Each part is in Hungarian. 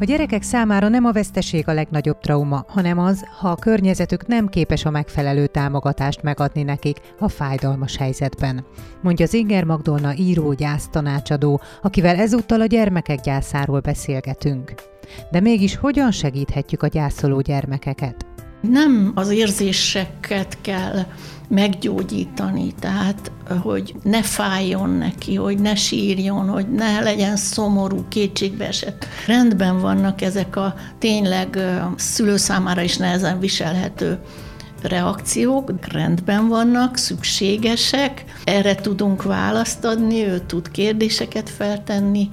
A gyerekek számára nem a veszteség a legnagyobb trauma, hanem az, ha a környezetük nem képes a megfelelő támogatást megadni nekik a fájdalmas helyzetben. Mondja az Inger Magdolna író gyásztanácsadó, akivel ezúttal a gyermekek gyászáról beszélgetünk. De mégis hogyan segíthetjük a gyászoló gyermekeket? Nem az érzéseket kell meggyógyítani, tehát hogy ne fájjon neki, hogy ne sírjon, hogy ne legyen szomorú, kétségbeesett. Rendben vannak ezek a tényleg szülő számára is nehezen viselhető reakciók rendben vannak, szükségesek, erre tudunk választ adni, ő tud kérdéseket feltenni,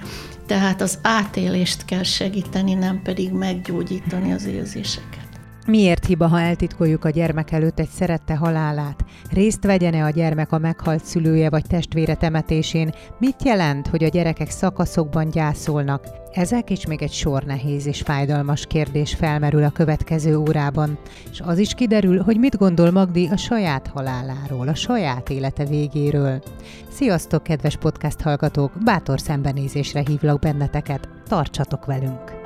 tehát az átélést kell segíteni, nem pedig meggyógyítani az érzéseket. Miért hiba, ha eltitkoljuk a gyermek előtt egy szerette halálát? Részt vegyene a gyermek a meghalt szülője vagy testvére temetésén? Mit jelent, hogy a gyerekek szakaszokban gyászolnak? Ezek és még egy sor nehéz és fájdalmas kérdés felmerül a következő órában. És az is kiderül, hogy mit gondol Magdi a saját haláláról, a saját élete végéről. Sziasztok, kedves podcast hallgatók! Bátor szembenézésre hívlak benneteket. Tartsatok velünk!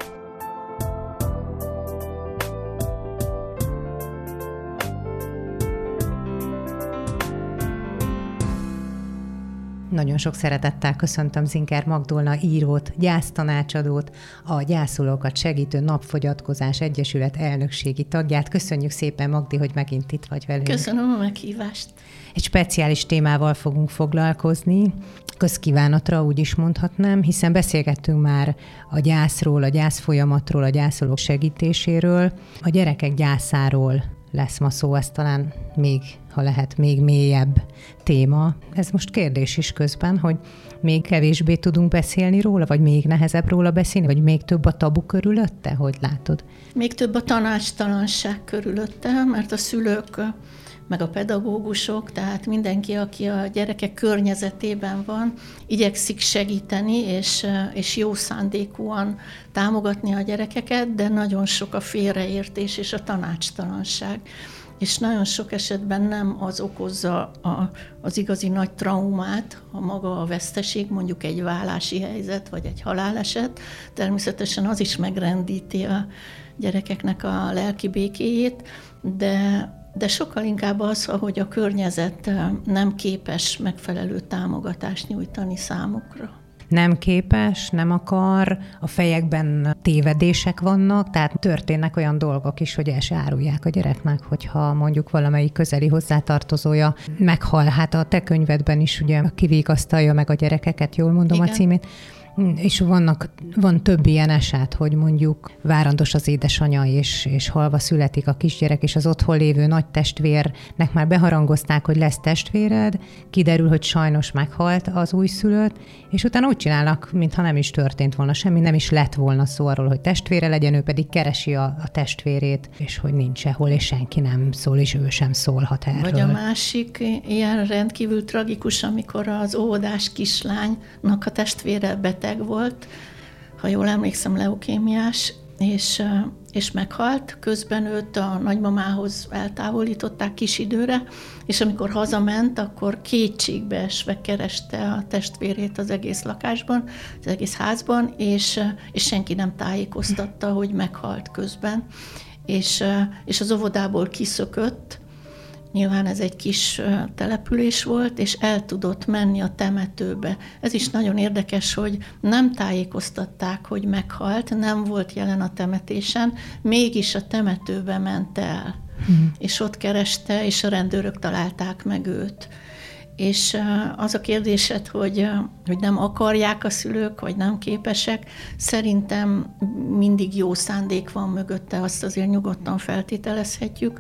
Nagyon sok szeretettel köszöntöm Zinker Magdolna írót, gyásztanácsadót, a gyászolókat segítő Napfogyatkozás Egyesület elnökségi tagját. Köszönjük szépen, Magdi, hogy megint itt vagy velünk. Köszönöm a meghívást. Egy speciális témával fogunk foglalkozni, közkívánatra úgy is mondhatnám, hiszen beszélgettünk már a gyászról, a gyász folyamatról, a gyászolók segítéséről, a gyerekek gyászáról lesz ma szó, ez talán még, ha lehet, még mélyebb téma. Ez most kérdés is közben, hogy még kevésbé tudunk beszélni róla, vagy még nehezebb róla beszélni, vagy még több a tabu körülötte, hogy látod? Még több a tanácstalanság körülötte, mert a szülők meg a pedagógusok, tehát mindenki, aki a gyerekek környezetében van, igyekszik segíteni, és, és jó szándékúan támogatni a gyerekeket, de nagyon sok a félreértés és a tanácstalanság. És nagyon sok esetben nem az okozza a, az igazi nagy traumát, a maga a veszteség, mondjuk egy vállási helyzet, vagy egy haláleset. Természetesen az is megrendíti a gyerekeknek a lelki békéjét, de de sokkal inkább az, hogy a környezet nem képes megfelelő támogatást nyújtani számukra nem képes, nem akar, a fejekben tévedések vannak, tehát történnek olyan dolgok is, hogy el se árulják a gyereknek, hogyha mondjuk valamelyik közeli hozzátartozója meghal. Hát a te könyvedben is ugye kivégasztalja meg a gyerekeket, jól mondom Igen. a címét, és vannak, van több ilyen eset, hogy mondjuk várandos az édesanyja, és, és halva születik a kisgyerek, és az otthon lévő nagy testvérnek már beharangozták, hogy lesz testvéred, kiderül, hogy sajnos meghalt az újszülött, és utána úgy csinálnak, mintha nem is történt volna semmi, nem is lett volna szó arról, hogy testvére legyen, ő pedig keresi a, a testvérét, és hogy nincs sehol, és senki nem szól, és ő sem szólhat erről. Vagy a másik ilyen rendkívül tragikus, amikor az óvodás kislánynak a testvére beteg beteg volt, ha jól emlékszem, leukémiás, és, és meghalt. Közben őt a nagymamához eltávolították kis időre, és amikor hazament, akkor kétségbe esve kereste a testvérét az egész lakásban, az egész házban, és, és senki nem tájékoztatta, hogy meghalt közben. És, és az óvodából kiszökött, Nyilván ez egy kis település volt, és el tudott menni a temetőbe. Ez is nagyon érdekes, hogy nem tájékoztatták, hogy meghalt, nem volt jelen a temetésen, mégis a temetőbe ment el. Hmm. És ott kereste, és a rendőrök találták meg őt. és az a kérdésed, hogy, hogy nem akarják a szülők, vagy nem képesek, szerintem mindig jó szándék van mögötte, azt azért nyugodtan feltételezhetjük,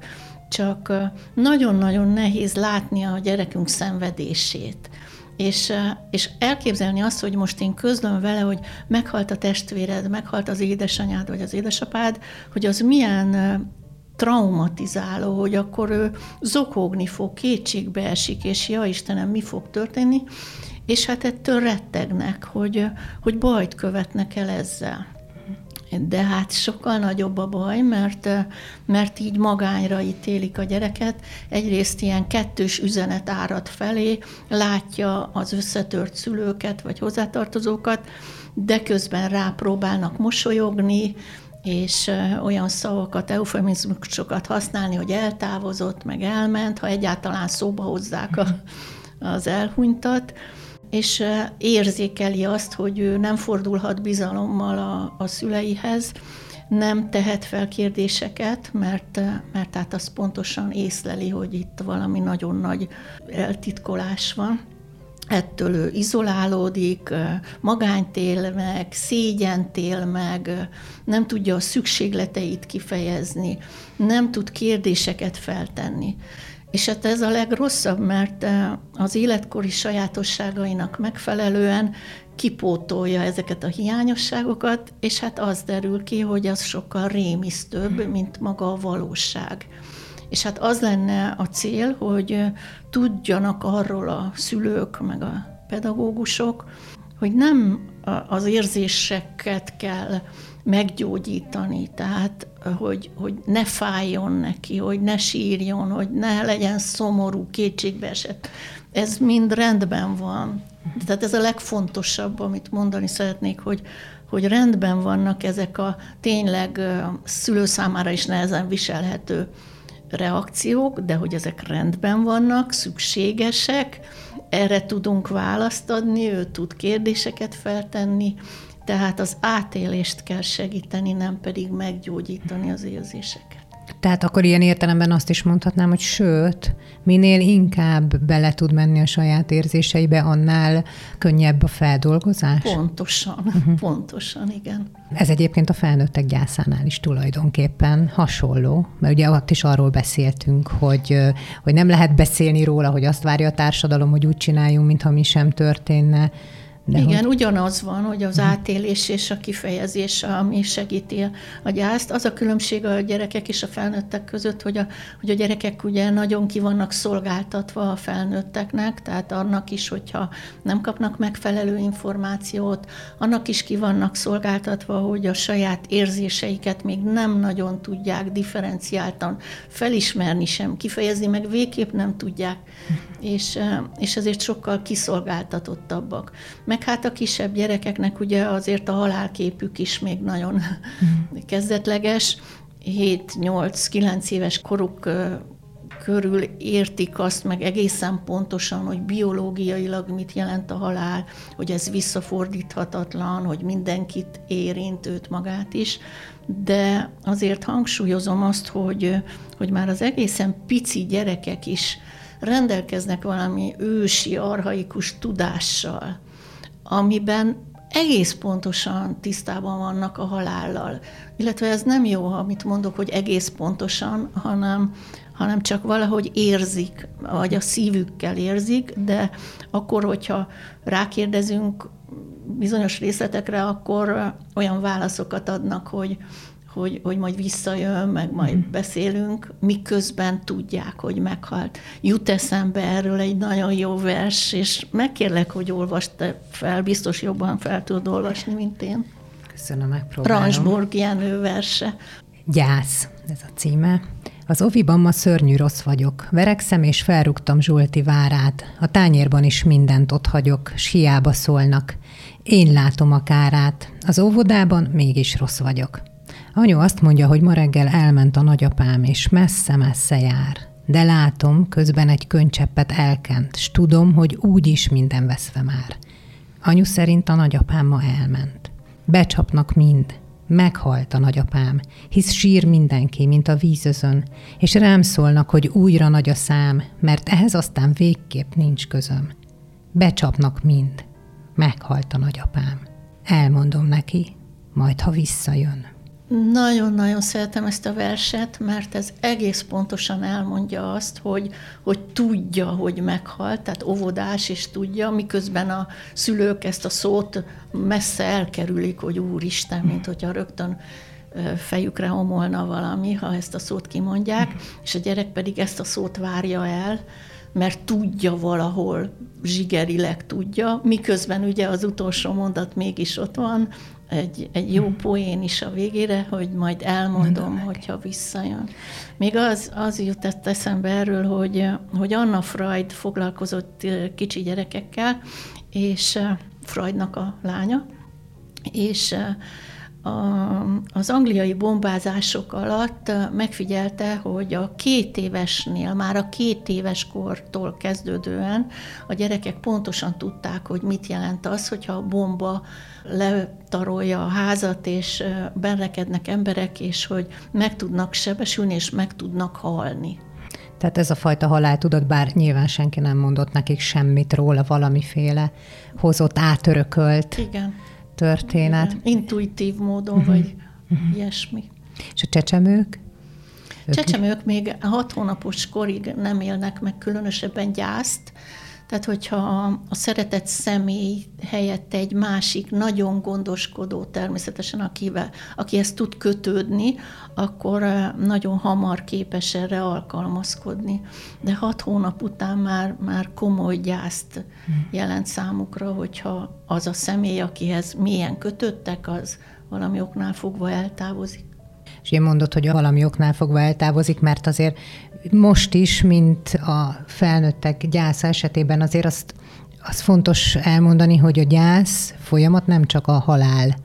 csak nagyon-nagyon nehéz látni a gyerekünk szenvedését. És, és elképzelni azt, hogy most én közlöm vele, hogy meghalt a testvéred, meghalt az édesanyád vagy az édesapád, hogy az milyen traumatizáló, hogy akkor ő zokogni fog, kétségbe esik, és ja Istenem, mi fog történni, és hát ettől rettegnek, hogy, hogy bajt követnek el ezzel. De hát sokkal nagyobb a baj, mert, mert így magányra ítélik a gyereket. Egyrészt ilyen kettős üzenet árad felé, látja az összetört szülőket vagy hozzátartozókat, de közben rápróbálnak mosolyogni, és olyan szavakat, eufemizmusokat használni, hogy eltávozott, meg elment, ha egyáltalán szóba hozzák a, az elhunytat, és érzékeli azt, hogy ő nem fordulhat bizalommal a, a szüleihez, nem tehet fel kérdéseket, mert, mert tehát az pontosan észleli, hogy itt valami nagyon nagy eltitkolás van ettől ő izolálódik, magányt él meg, szégyent él meg, nem tudja a szükségleteit kifejezni, nem tud kérdéseket feltenni. És hát ez a legrosszabb, mert az életkori sajátosságainak megfelelően kipótolja ezeket a hiányosságokat, és hát az derül ki, hogy az sokkal rémisztőbb, mint maga a valóság. És hát az lenne a cél, hogy tudjanak arról a szülők, meg a pedagógusok, hogy nem az érzéseket kell meggyógyítani, tehát hogy, hogy ne fájjon neki, hogy ne sírjon, hogy ne legyen szomorú, kétségbeesett. Ez mind rendben van. Tehát ez a legfontosabb, amit mondani szeretnék, hogy, hogy rendben vannak ezek a tényleg szülő számára is nehezen viselhető reakciók, de hogy ezek rendben vannak, szükségesek, erre tudunk választ adni, ő tud kérdéseket feltenni, tehát az átélést kell segíteni, nem pedig meggyógyítani az érzéseket. Tehát akkor ilyen értelemben azt is mondhatnám, hogy sőt, minél inkább bele tud menni a saját érzéseibe, annál könnyebb a feldolgozás? Pontosan, uh-huh. pontosan, igen. Ez egyébként a felnőttek gyászánál is tulajdonképpen hasonló, mert ugye ott is arról beszéltünk, hogy, hogy nem lehet beszélni róla, hogy azt várja a társadalom, hogy úgy csináljunk, mintha mi sem történne, de Igen, hogy... ugyanaz van, hogy az átélés és a kifejezés, ami segíti a gyászt. Az a különbség a gyerekek és a felnőttek között, hogy a, hogy a gyerekek ugye nagyon ki vannak szolgáltatva a felnőtteknek, tehát annak is, hogyha nem kapnak megfelelő információt, annak is ki vannak szolgáltatva, hogy a saját érzéseiket még nem nagyon tudják differenciáltan felismerni sem, kifejezni, meg végképp nem tudják, és, és ezért sokkal kiszolgáltatottabbak. Meg hát a kisebb gyerekeknek ugye azért a halálképük is még nagyon mm. kezdetleges, 7-8-9 éves koruk körül értik azt meg egészen pontosan, hogy biológiailag mit jelent a halál, hogy ez visszafordíthatatlan, hogy mindenkit érint őt magát is, de azért hangsúlyozom azt, hogy, hogy már az egészen pici gyerekek is rendelkeznek valami ősi, arhaikus tudással, amiben egész pontosan tisztában vannak a halállal. Illetve ez nem jó, amit mondok, hogy egész pontosan, hanem, hanem csak valahogy érzik, vagy a szívükkel érzik, de akkor, hogyha rákérdezünk bizonyos részletekre, akkor olyan válaszokat adnak, hogy, hogy, hogy majd visszajön, meg majd mm. beszélünk, miközben tudják, hogy meghalt. Jut eszembe erről egy nagyon jó vers, és megkérlek, hogy olvast fel, biztos jobban fel tudod olvasni, mint én. Köszönöm, megpróbálom. Ransburg Jenő verse. Gyász, ez a címe. Az oviban ma szörnyű rossz vagyok. Verekszem és felrúgtam Zsolti várát. A tányérban is mindent ott hagyok, s hiába szólnak. Én látom a kárát. Az óvodában mégis rossz vagyok. Anyu azt mondja, hogy ma reggel elment a nagyapám, és messze-messze jár. De látom, közben egy könycseppet elkent, s tudom, hogy úgy is minden veszve már. Anyu szerint a nagyapám ma elment. Becsapnak mind. Meghalt a nagyapám, hisz sír mindenki, mint a vízözön, és rám szólnak, hogy újra nagy a szám, mert ehhez aztán végképp nincs közöm. Becsapnak mind. Meghalt a nagyapám. Elmondom neki, majd ha visszajön. Nagyon-nagyon szeretem ezt a verset, mert ez egész pontosan elmondja azt, hogy, hogy tudja, hogy meghalt, tehát óvodás is tudja, miközben a szülők ezt a szót messze elkerülik, hogy Úristen, mint hogyha rögtön fejükre homolna valami, ha ezt a szót kimondják, és a gyerek pedig ezt a szót várja el, mert tudja valahol, zsigerileg tudja, miközben ugye az utolsó mondat mégis ott van, egy, egy jó hmm. poén is a végére, hogy majd elmondom, hogyha visszajön. Még az, az jutott eszembe erről, hogy, hogy Anna Freud foglalkozott kicsi gyerekekkel, és Freudnak a lánya, és az angliai bombázások alatt megfigyelte, hogy a két évesnél, már a két éves kortól kezdődően a gyerekek pontosan tudták, hogy mit jelent az, hogyha a bomba letarolja a házat, és benrekednek emberek, és hogy meg tudnak sebesülni, és meg tudnak halni. Tehát ez a fajta haláltudat, bár nyilván senki nem mondott nekik semmit róla, valamiféle hozott, átörökölt Igen. történet. Igen. Intuitív módon, uh-huh. vagy uh-huh. ilyesmi. És a csecsemők? Csecsemők még hat hónapos korig nem élnek meg különösebben gyászt, tehát, hogyha a szeretett személy helyett egy másik nagyon gondoskodó természetesen, akivel, aki ezt tud kötődni, akkor nagyon hamar képes erre alkalmazkodni. De hat hónap után már, már komoly gyászt jelent számukra, hogyha az a személy, akihez milyen kötöttek, az valami oknál fogva eltávozik. És én mondod, hogy valami oknál fogva eltávozik, mert azért most is, mint a felnőttek gyász esetében azért azt, az fontos elmondani, hogy a gyász folyamat nem csak a halál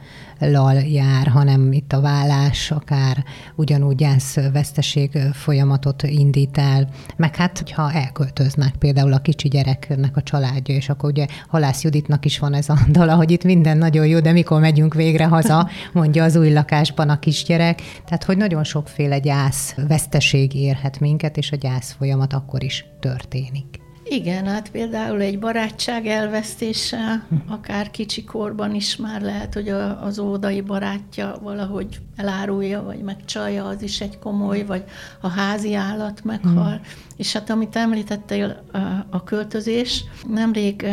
lal jár, hanem itt a vállás akár ugyanúgy gyász veszteség folyamatot indít el, meg hát, hogyha elköltöznek például a kicsi gyereknek a családja, és akkor ugye Halász Juditnak is van ez a dala, hogy itt minden nagyon jó, de mikor megyünk végre haza, mondja az új lakásban a kisgyerek. Tehát, hogy nagyon sokféle gyász veszteség érhet minket, és a gyász folyamat akkor is történik. Igen, hát például egy barátság elvesztése, akár kicsi korban is már lehet, hogy a, az ódai barátja valahogy elárulja, vagy megcsalja, az is egy komoly, vagy a házi állat meghal. Mm. És hát amit említettél, a, a költözés, nemrég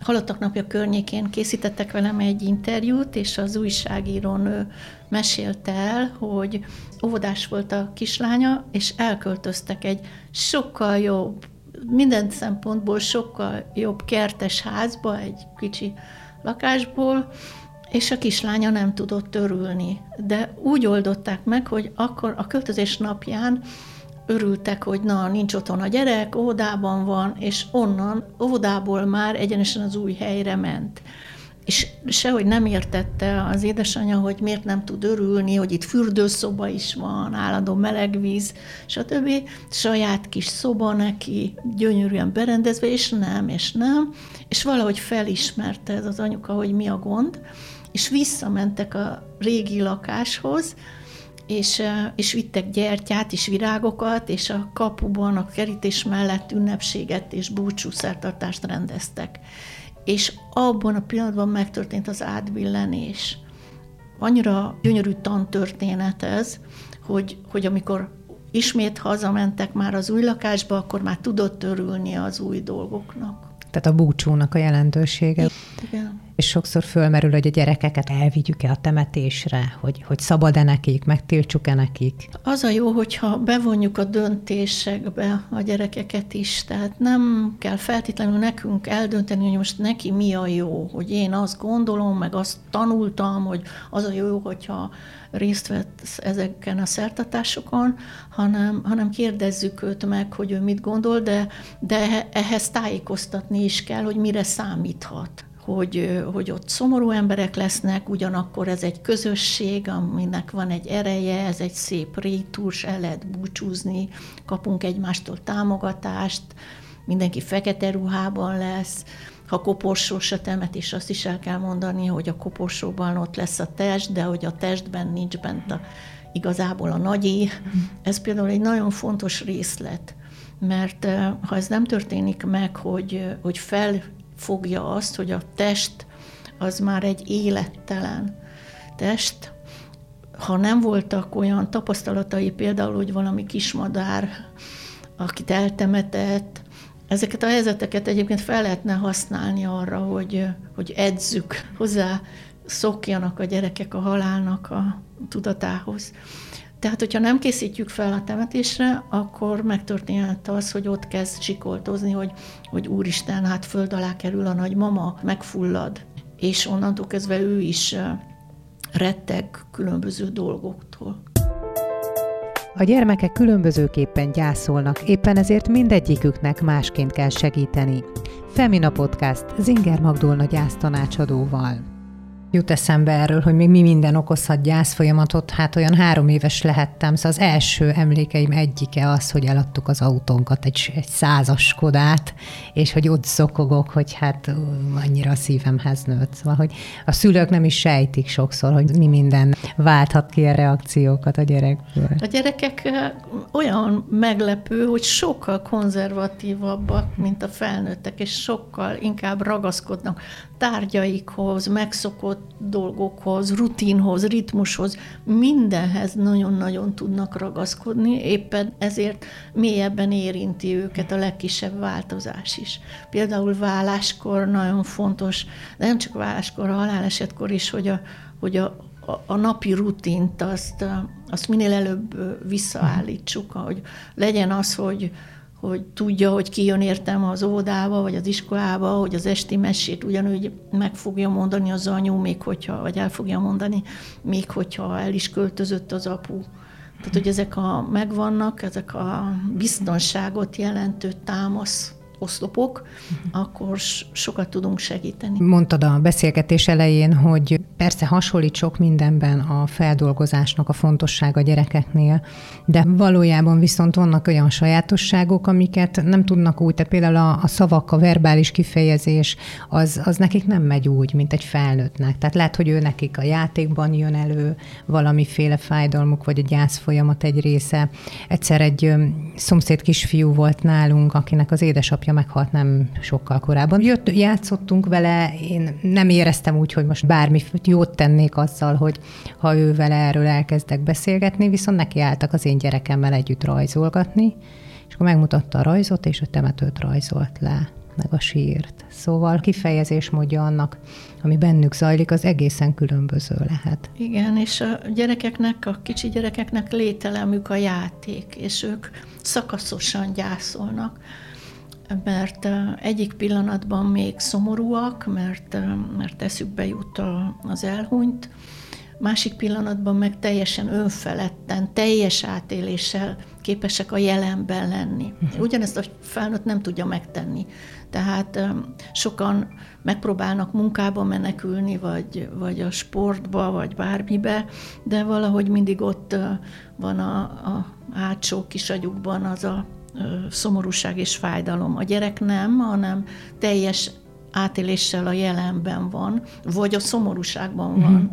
Halottak napja környékén készítettek velem egy interjút, és az újságírón ő mesélte el, hogy óvodás volt a kislánya, és elköltöztek egy sokkal jobb minden szempontból sokkal jobb kertes házba, egy kicsi lakásból, és a kislánya nem tudott örülni. De úgy oldották meg, hogy akkor a költözés napján örültek, hogy na, nincs otthon a gyerek, óvodában van, és onnan, óvodából már egyenesen az új helyre ment és sehogy nem értette az édesanyja, hogy miért nem tud örülni, hogy itt fürdőszoba is van, állandó meleg víz, stb. Saját kis szoba neki, gyönyörűen berendezve, és nem, és nem. És valahogy felismerte ez az anyuka, hogy mi a gond, és visszamentek a régi lakáshoz, és, és vittek gyertyát és virágokat, és a kapuban, a kerítés mellett ünnepséget és búcsúszertartást rendeztek és abban a pillanatban megtörtént az átbillenés. Annyira gyönyörű tantörténet ez, hogy, hogy amikor ismét hazamentek már az új lakásba, akkor már tudott örülni az új dolgoknak. Tehát a búcsúnak a jelentősége. Igen. És sokszor fölmerül, hogy a gyerekeket elvigyük-e a temetésre, hogy, hogy szabad-e nekik, megtiltsuk-e nekik. Az a jó, hogyha bevonjuk a döntésekbe a gyerekeket is, tehát nem kell feltétlenül nekünk eldönteni, hogy most neki mi a jó, hogy én azt gondolom, meg azt tanultam, hogy az a jó, hogyha részt vett ezeken a szertatásokon, hanem, hanem kérdezzük őt meg, hogy ő mit gondol, de, de ehhez tájékoztatni is kell, hogy mire számíthat hogy, hogy ott szomorú emberek lesznek, ugyanakkor ez egy közösség, aminek van egy ereje, ez egy szép rétus, el lehet búcsúzni, kapunk egymástól támogatást, mindenki fekete ruhában lesz, ha koporsós a temetés, azt is el kell mondani, hogy a koporsóban ott lesz a test, de hogy a testben nincs bent a, igazából a nagyé. Ez például egy nagyon fontos részlet, mert ha ez nem történik meg, hogy, hogy felfogja azt, hogy a test az már egy élettelen test, ha nem voltak olyan tapasztalatai, például, hogy valami kismadár, akit eltemetett, ezeket a helyzeteket egyébként fel lehetne használni arra, hogy, hogy edzük hozzá, szokjanak a gyerekek a halálnak a tudatához. Tehát, hogyha nem készítjük fel a temetésre, akkor megtörténhet az, hogy ott kezd sikoltozni, hogy, hogy úristen, hát föld alá kerül a nagymama, megfullad. És onnantól kezdve ő is retteg különböző dolgoktól. A gyermekek különbözőképpen gyászolnak, éppen ezért mindegyiküknek másként kell segíteni. Femina Podcast Zinger Magdolna gyásztanácsadóval. Jut eszembe erről, hogy még mi minden okozhat gyászfolyamatot. Hát olyan három éves lehettem, szóval az első emlékeim egyike az, hogy eladtuk az autónkat, egy, egy százas Skodát, és hogy ott szokogok, hogy hát annyira a szívemhez nőtt. Szóval, hogy a szülők nem is sejtik sokszor, hogy mi minden válthat ki a reakciókat a gyerekből. A gyerekek olyan meglepő, hogy sokkal konzervatívabbak, mint a felnőttek, és sokkal inkább ragaszkodnak tárgyaikhoz, megszokott dolgokhoz, rutinhoz, ritmushoz, mindenhez nagyon-nagyon tudnak ragaszkodni, éppen ezért mélyebben érinti őket a legkisebb változás is. Például válláskor nagyon fontos, de nem csak válláskor, a halálesetkor is, hogy a, hogy a, a napi rutint azt, azt minél előbb visszaállítsuk, hogy legyen az, hogy hogy tudja, hogy ki jön értem az óvodába, vagy az iskolába, hogy az esti mesét ugyanúgy meg fogja mondani az anyu, még hogyha, vagy el fogja mondani, még hogyha el is költözött az apu. Tehát, hogy ezek a megvannak, ezek a biztonságot jelentő támasz oszlopok, akkor sokat tudunk segíteni. Mondtad a beszélgetés elején, hogy persze hasonlít sok mindenben a feldolgozásnak a fontossága a gyerekeknél, de valójában viszont vannak olyan sajátosságok, amiket nem tudnak úgy, tehát például a, a szavak, a verbális kifejezés, az, az nekik nem megy úgy, mint egy felnőttnek. Tehát lehet, hogy ő nekik a játékban jön elő valamiféle fájdalmuk, vagy a gyász folyamat egy része. Egyszer egy szomszéd kisfiú volt nálunk, akinek az édesapja apja meghalt nem sokkal korábban. Jött, játszottunk vele, én nem éreztem úgy, hogy most bármi jót tennék azzal, hogy ha ő vele erről elkezdek beszélgetni, viszont neki álltak az én gyerekemmel együtt rajzolgatni, és akkor megmutatta a rajzot, és a temetőt rajzolt le meg a sírt. Szóval kifejezés módja annak, ami bennük zajlik, az egészen különböző lehet. Igen, és a gyerekeknek, a kicsi gyerekeknek lételemük a játék, és ők szakaszosan gyászolnak mert egyik pillanatban még szomorúak, mert, mert eszükbe jut az elhunyt, másik pillanatban meg teljesen önfeledten, teljes átéléssel képesek a jelenben lenni. Mhm. Ugyanezt a felnőtt nem tudja megtenni. Tehát sokan megpróbálnak munkába menekülni, vagy, vagy a sportba, vagy bármibe, de valahogy mindig ott van a, a hátsó kisagyukban az a szomorúság és fájdalom. A gyerek nem, hanem teljes átéléssel a jelenben van, vagy a szomorúságban van mm-hmm.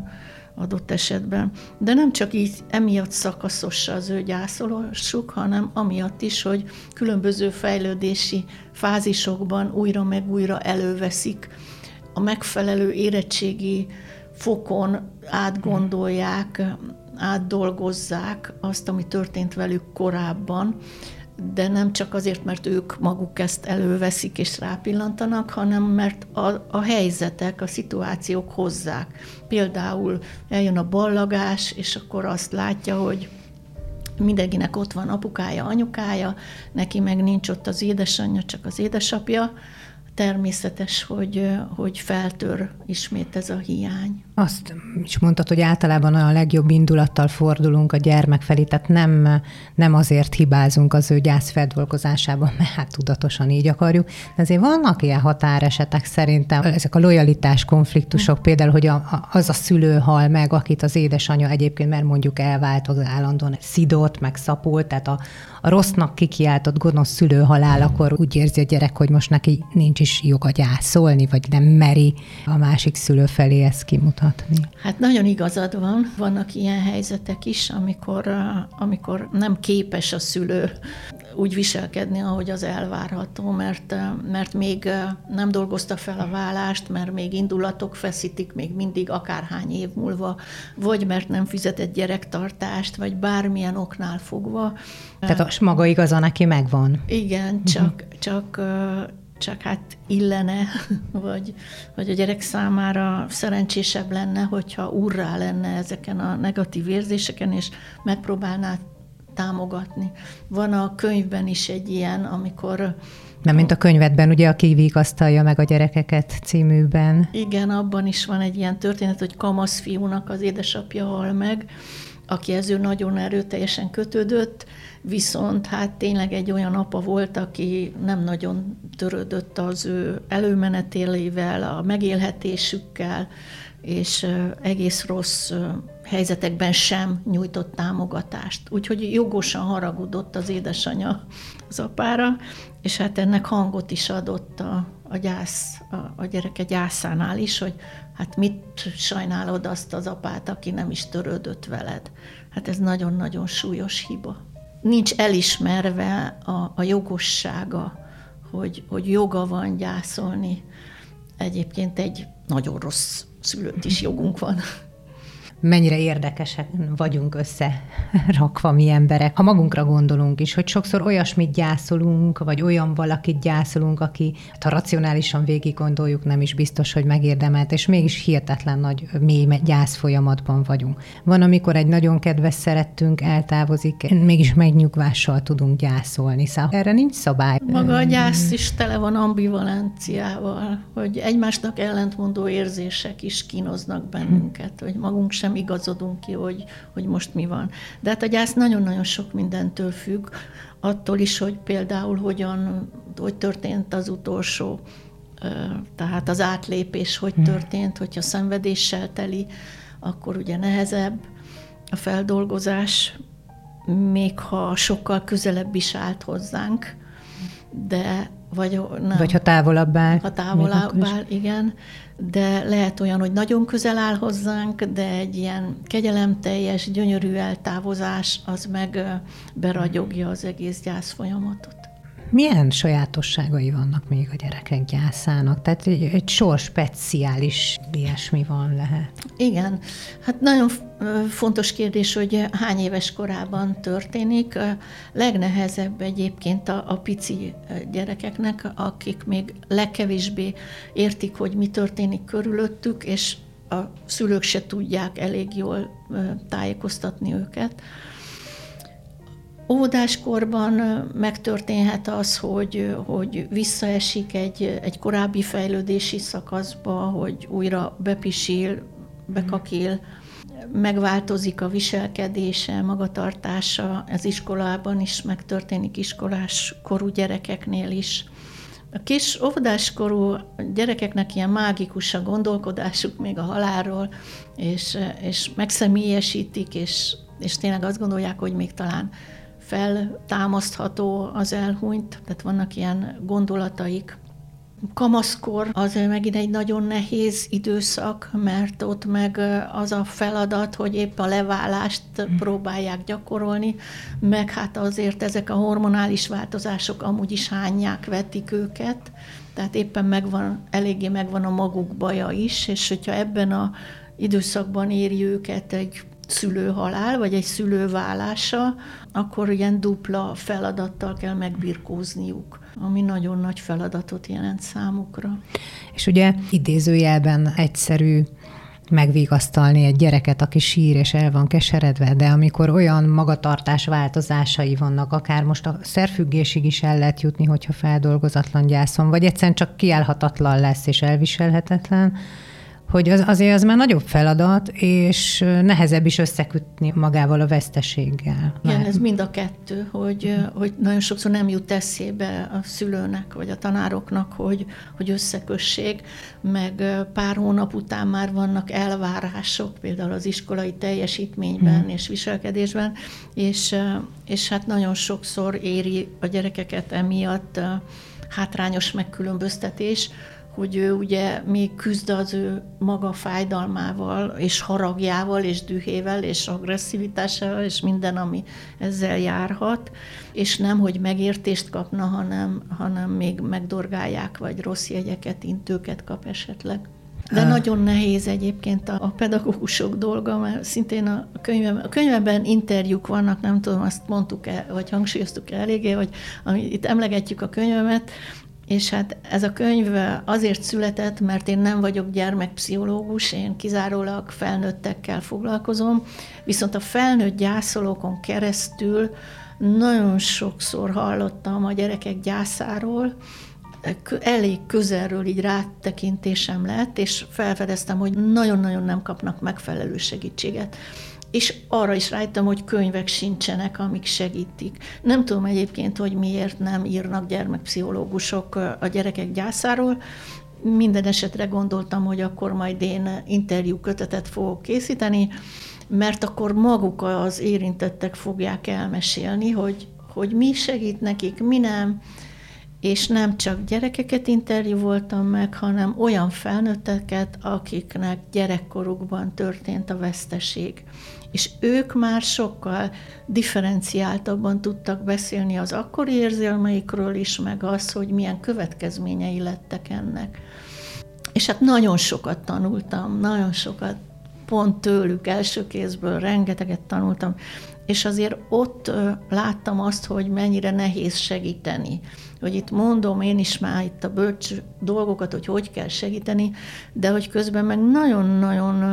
adott esetben. De nem csak így emiatt szakaszos az ő gyászolásuk, hanem amiatt is, hogy különböző fejlődési fázisokban újra meg újra előveszik a megfelelő érettségi fokon átgondolják, átdolgozzák azt, ami történt velük korábban, de nem csak azért, mert ők maguk ezt előveszik és rápillantanak, hanem mert a, a helyzetek, a szituációk hozzák. Például eljön a ballagás, és akkor azt látja, hogy mindenkinek ott van apukája, anyukája, neki meg nincs ott az édesanyja, csak az édesapja. Természetes, hogy, hogy feltör ismét ez a hiány. Azt is mondtad, hogy általában a legjobb indulattal fordulunk a gyermek felé, tehát nem, nem azért hibázunk az ő gyász feldolgozásában, mert hát tudatosan így akarjuk. De azért vannak ilyen határesetek szerintem, ezek a lojalitás konfliktusok, például, hogy a, az a szülő hal meg, akit az édesanyja egyébként, mert mondjuk elvált az állandóan szidott, meg szapolt, tehát a, a rossznak kikiáltott gonosz szülő halál, akkor úgy érzi a gyerek, hogy most neki nincs is joga gyászolni, vagy nem meri a másik szülő felé ezt kimutatni. Hát nagyon igazad van, vannak ilyen helyzetek is, amikor, amikor nem képes a szülő úgy viselkedni, ahogy az elvárható, mert, mert még nem dolgozta fel a vállást, mert még indulatok feszítik, még mindig akárhány év múlva, vagy mert nem fizetett gyerektartást, vagy bármilyen oknál fogva. Tehát maga igaza neki megvan. Igen, csak, uh-huh. csak csak hát illene, vagy, vagy a gyerek számára szerencsésebb lenne, hogyha urrá lenne ezeken a negatív érzéseken, és megpróbálná támogatni. Van a könyvben is egy ilyen, amikor nem, mint a könyvedben, ugye, aki vigasztalja meg a gyerekeket címűben. Igen, abban is van egy ilyen történet, hogy kamasz fiúnak az édesapja hal meg, aki ező nagyon erőteljesen kötődött, viszont hát tényleg egy olyan apa volt, aki nem nagyon törődött az ő előmenetélével, a megélhetésükkel, és egész rossz helyzetekben sem nyújtott támogatást. Úgyhogy jogosan haragudott az édesanyja az apára, és hát ennek hangot is adott a, a gyász, a, a gyereke gyászánál is, hogy hát mit sajnálod azt az apát, aki nem is törődött veled. Hát ez nagyon-nagyon súlyos hiba. Nincs elismerve a, a jogossága, hogy, hogy joga van gyászolni. Egyébként egy nagyon rossz szülőt is jogunk van mennyire érdekesek vagyunk összerakva mi emberek. Ha magunkra gondolunk is, hogy sokszor olyasmit gyászolunk, vagy olyan valakit gyászolunk, aki, ha racionálisan végig gondoljuk, nem is biztos, hogy megérdemelt, és mégis hihetetlen nagy mély gyász folyamatban vagyunk. Van, amikor egy nagyon kedves szerettünk eltávozik, mégis megnyugvással tudunk gyászolni. Szóval erre nincs szabály. Maga a gyász is tele van ambivalenciával, hogy egymásnak ellentmondó érzések is kínoznak bennünket, hogy magunk sem igazodunk ki, hogy, hogy most mi van. De hát a gyász nagyon-nagyon sok mindentől függ, attól is, hogy például hogyan, hogy történt az utolsó, tehát az átlépés hogy hm. történt, hogyha szenvedéssel teli, akkor ugye nehezebb a feldolgozás, még ha sokkal közelebb is állt hozzánk, de vagy, nem. vagy ha távolabb áll. Ha távolabb áll, igen de lehet olyan, hogy nagyon közel áll hozzánk, de egy ilyen kegyelemteljes, gyönyörű eltávozás, az meg beragyogja az egész gyász folyamatot. Milyen sajátosságai vannak még a gyerekek gyászának? Tehát egy, egy sor speciális ilyesmi van lehet. Igen, hát nagyon fontos kérdés, hogy hány éves korában történik. Legnehezebb egyébként a, a pici gyerekeknek, akik még legkevésbé értik, hogy mi történik körülöttük, és a szülők se tudják elég jól tájékoztatni őket. Óvodáskorban megtörténhet az, hogy, hogy visszaesik egy, egy korábbi fejlődési szakaszba, hogy újra bepisil, bekakil, megváltozik a viselkedése, magatartása, ez iskolában is megtörténik, iskolás korú gyerekeknél is. A kis óvodáskorú gyerekeknek ilyen mágikus a gondolkodásuk még a halálról, és, és megszemélyesítik, és, és tényleg azt gondolják, hogy még talán feltámasztható az elhunyt, tehát vannak ilyen gondolataik. Kamaszkor az megint egy nagyon nehéz időszak, mert ott meg az a feladat, hogy épp a leválást próbálják gyakorolni, meg hát azért ezek a hormonális változások amúgy is hányják, vetik őket, tehát éppen megvan, eléggé megvan a maguk baja is, és hogyha ebben a időszakban éri őket egy szülőhalál, vagy egy szülő válása, akkor ilyen dupla feladattal kell megbirkózniuk, ami nagyon nagy feladatot jelent számukra. És ugye idézőjelben egyszerű megvigasztalni egy gyereket, aki sír és el van keseredve, de amikor olyan magatartás változásai vannak, akár most a szerfüggésig is el lehet jutni, hogyha feldolgozatlan gyászon, vagy egyszerűen csak kiállhatatlan lesz és elviselhetetlen, hogy az, azért az már nagyobb feladat, és nehezebb is összekötni magával a veszteséggel. Igen, ez mind a kettő, hogy, hogy nagyon sokszor nem jut eszébe a szülőnek, vagy a tanároknak, hogy, hogy összekössék, meg pár hónap után már vannak elvárások, például az iskolai teljesítményben hmm. és viselkedésben, és, és hát nagyon sokszor éri a gyerekeket emiatt hátrányos megkülönböztetés, hogy ő ugye még küzd az ő maga fájdalmával, és haragjával, és dühével, és agresszivitásával, és minden, ami ezzel járhat, és nem, hogy megértést kapna, hanem, hanem még megdorgálják, vagy rossz jegyeket, intőket kap esetleg. De uh. nagyon nehéz egyébként a, a pedagógusok dolga, mert szintén a, könyvem, a könyvben interjúk vannak, nem tudom, azt mondtuk el, vagy hangsúlyoztuk el eléggé, hogy amit itt emlegetjük a könyvemet, és hát ez a könyv azért született, mert én nem vagyok gyermekpszichológus, én kizárólag felnőttekkel foglalkozom, viszont a felnőtt gyászolókon keresztül nagyon sokszor hallottam a gyerekek gyászáról, elég közelről így rátekintésem lett, és felfedeztem, hogy nagyon-nagyon nem kapnak megfelelő segítséget és arra is rájöttem, hogy könyvek sincsenek, amik segítik. Nem tudom egyébként, hogy miért nem írnak gyermekpszichológusok a gyerekek gyászáról, minden esetre gondoltam, hogy akkor majd én interjú kötetet fogok készíteni, mert akkor maguk az érintettek fogják elmesélni, hogy, hogy mi segít nekik, mi nem, és nem csak gyerekeket interjú voltam meg, hanem olyan felnőtteket, akiknek gyerekkorukban történt a veszteség és ők már sokkal differenciáltabban tudtak beszélni az akkori érzelmeikről is, meg az, hogy milyen következményei lettek ennek. És hát nagyon sokat tanultam, nagyon sokat pont tőlük első kézből rengeteget tanultam, és azért ott láttam azt, hogy mennyire nehéz segíteni. Hogy itt mondom én is már itt a bölcs dolgokat, hogy hogy kell segíteni, de hogy közben meg nagyon-nagyon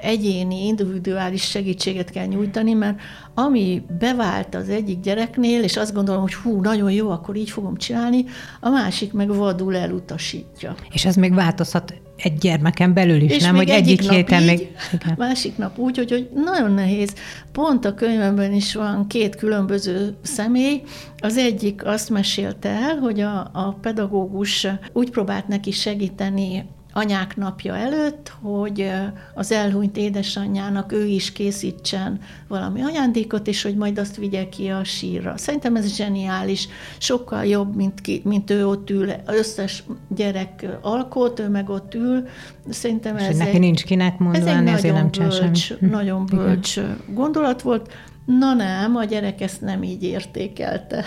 egyéni, individuális segítséget kell nyújtani, mert ami bevált az egyik gyereknél, és azt gondolom, hogy hú, nagyon jó, akkor így fogom csinálni, a másik meg vadul elutasítja. És ez még változhat egy gyermeken belül is, és nem, hogy egyik, egyik héten így, még... Igen. Másik nap úgy, hogy, hogy nagyon nehéz. Pont a könyvemben is van két különböző személy. Az egyik azt mesélte el, hogy a, a pedagógus úgy próbált neki segíteni anyák napja előtt, hogy az elhunyt édesanyjának ő is készítsen valami ajándékot, és hogy majd azt vigye ki a sírra. Szerintem ez zseniális, sokkal jobb, mint, ki, mint ő ott ül. Összes gyerek alkot, ő meg ott ül. Szerintem és ez neki egy, nincs kinek mondani, ez egy nagyon nem bölcs, nagyon bölcs Igen. gondolat volt. Na nem, a gyerek ezt nem így értékelte.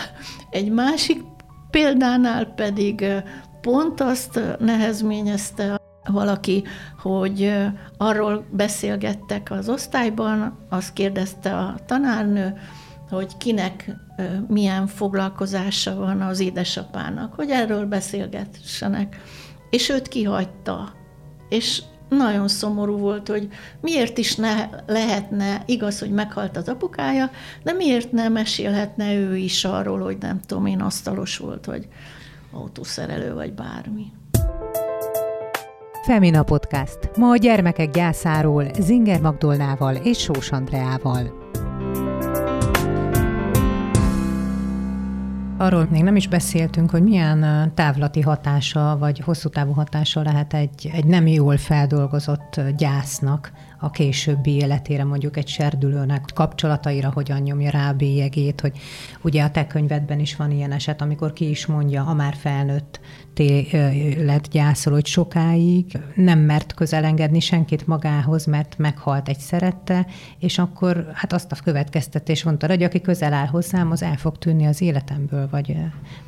Egy másik példánál pedig pont azt nehezményezte valaki, hogy arról beszélgettek az osztályban, azt kérdezte a tanárnő, hogy kinek milyen foglalkozása van az édesapának, hogy erről beszélgessenek. És őt kihagyta. És nagyon szomorú volt, hogy miért is ne lehetne, igaz, hogy meghalt az apukája, de miért nem mesélhetne ő is arról, hogy nem tudom én, asztalos volt, vagy autószerelő, vagy bármi. Femina Podcast. Ma a gyermekek gyászáról Zinger Magdolnával és Sós Andreával. Arról még nem is beszéltünk, hogy milyen távlati hatása, vagy hosszú távú hatása lehet egy, egy nem jól feldolgozott gyásznak a későbbi életére, mondjuk egy serdülőnek kapcsolataira hogyan nyomja rá a bélyegét, hogy ugye a te könyvedben is van ilyen eset, amikor ki is mondja a már felnőtt lett gyászol, hogy sokáig nem mert közelengedni senkit magához, mert meghalt egy szerette, és akkor hát azt a következtetés mondta, hogy aki közel áll hozzám, az el fog tűnni az életemből, vagy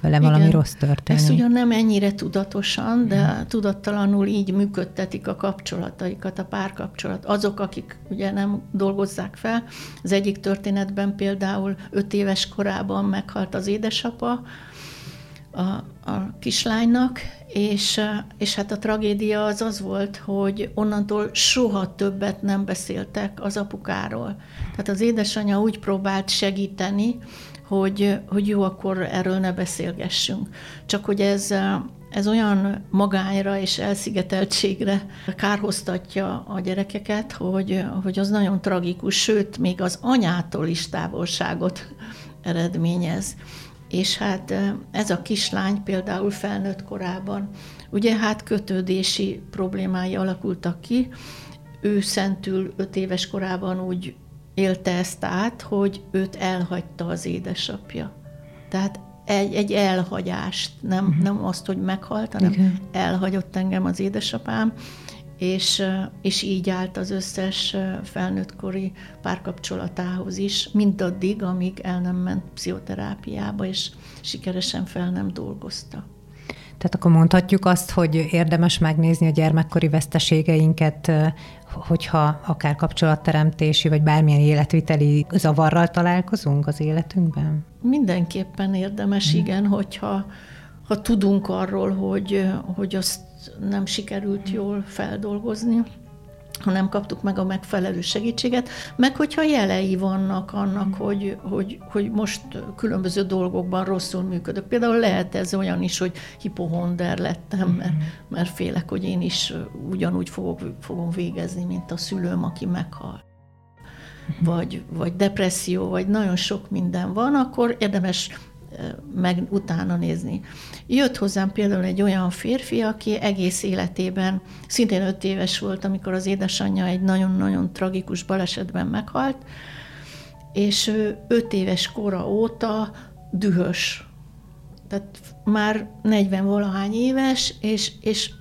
vele valami Igen. rossz történik. Ezt ugyan nem ennyire tudatosan, de hmm. tudattalanul így működtetik a kapcsolataikat, a párkapcsolat. Azok, akik ugye nem dolgozzák fel. Az egyik történetben például öt éves korában meghalt az édesapa, a, a kislánynak, és, és hát a tragédia az az volt, hogy onnantól soha többet nem beszéltek az apukáról. Tehát az édesanyja úgy próbált segíteni, hogy, hogy jó, akkor erről ne beszélgessünk. Csak hogy ez ez olyan magányra és elszigeteltségre kárhoztatja a gyerekeket, hogy, hogy az nagyon tragikus, sőt, még az anyától is távolságot eredményez. És hát ez a kislány például felnőtt korában, ugye hát kötődési problémái alakultak ki, ő szentül öt éves korában úgy élte ezt át, hogy őt elhagyta az édesapja. Tehát egy, egy elhagyást, nem, uh-huh. nem azt, hogy meghalt, hanem Igen. elhagyott engem az édesapám, és, és így állt az összes felnőttkori párkapcsolatához is, mindaddig, amíg el nem ment pszichoterápiába, és sikeresen fel nem dolgozta. Tehát akkor mondhatjuk azt, hogy érdemes megnézni a gyermekkori veszteségeinket, hogyha akár kapcsolatteremtési, vagy bármilyen életviteli zavarral találkozunk az életünkben? Mindenképpen érdemes, mm. igen, hogyha ha tudunk arról, hogy, hogy azt nem sikerült jól feldolgozni ha nem kaptuk meg a megfelelő segítséget, meg hogyha jelei vannak annak, hogy, hogy, hogy most különböző dolgokban rosszul működök. Például lehet ez olyan is, hogy hipohonder lettem, mert, mm. mert félek, hogy én is ugyanúgy fogok, fogom végezni, mint a szülőm, aki meghal. Mm. Vagy, vagy depresszió, vagy nagyon sok minden van, akkor érdemes meg utána nézni. Jött hozzám például egy olyan férfi, aki egész életében, szintén öt éves volt, amikor az édesanyja egy nagyon-nagyon tragikus balesetben meghalt, és ő öt éves kora óta dühös. Tehát már 40 valahány éves, és, és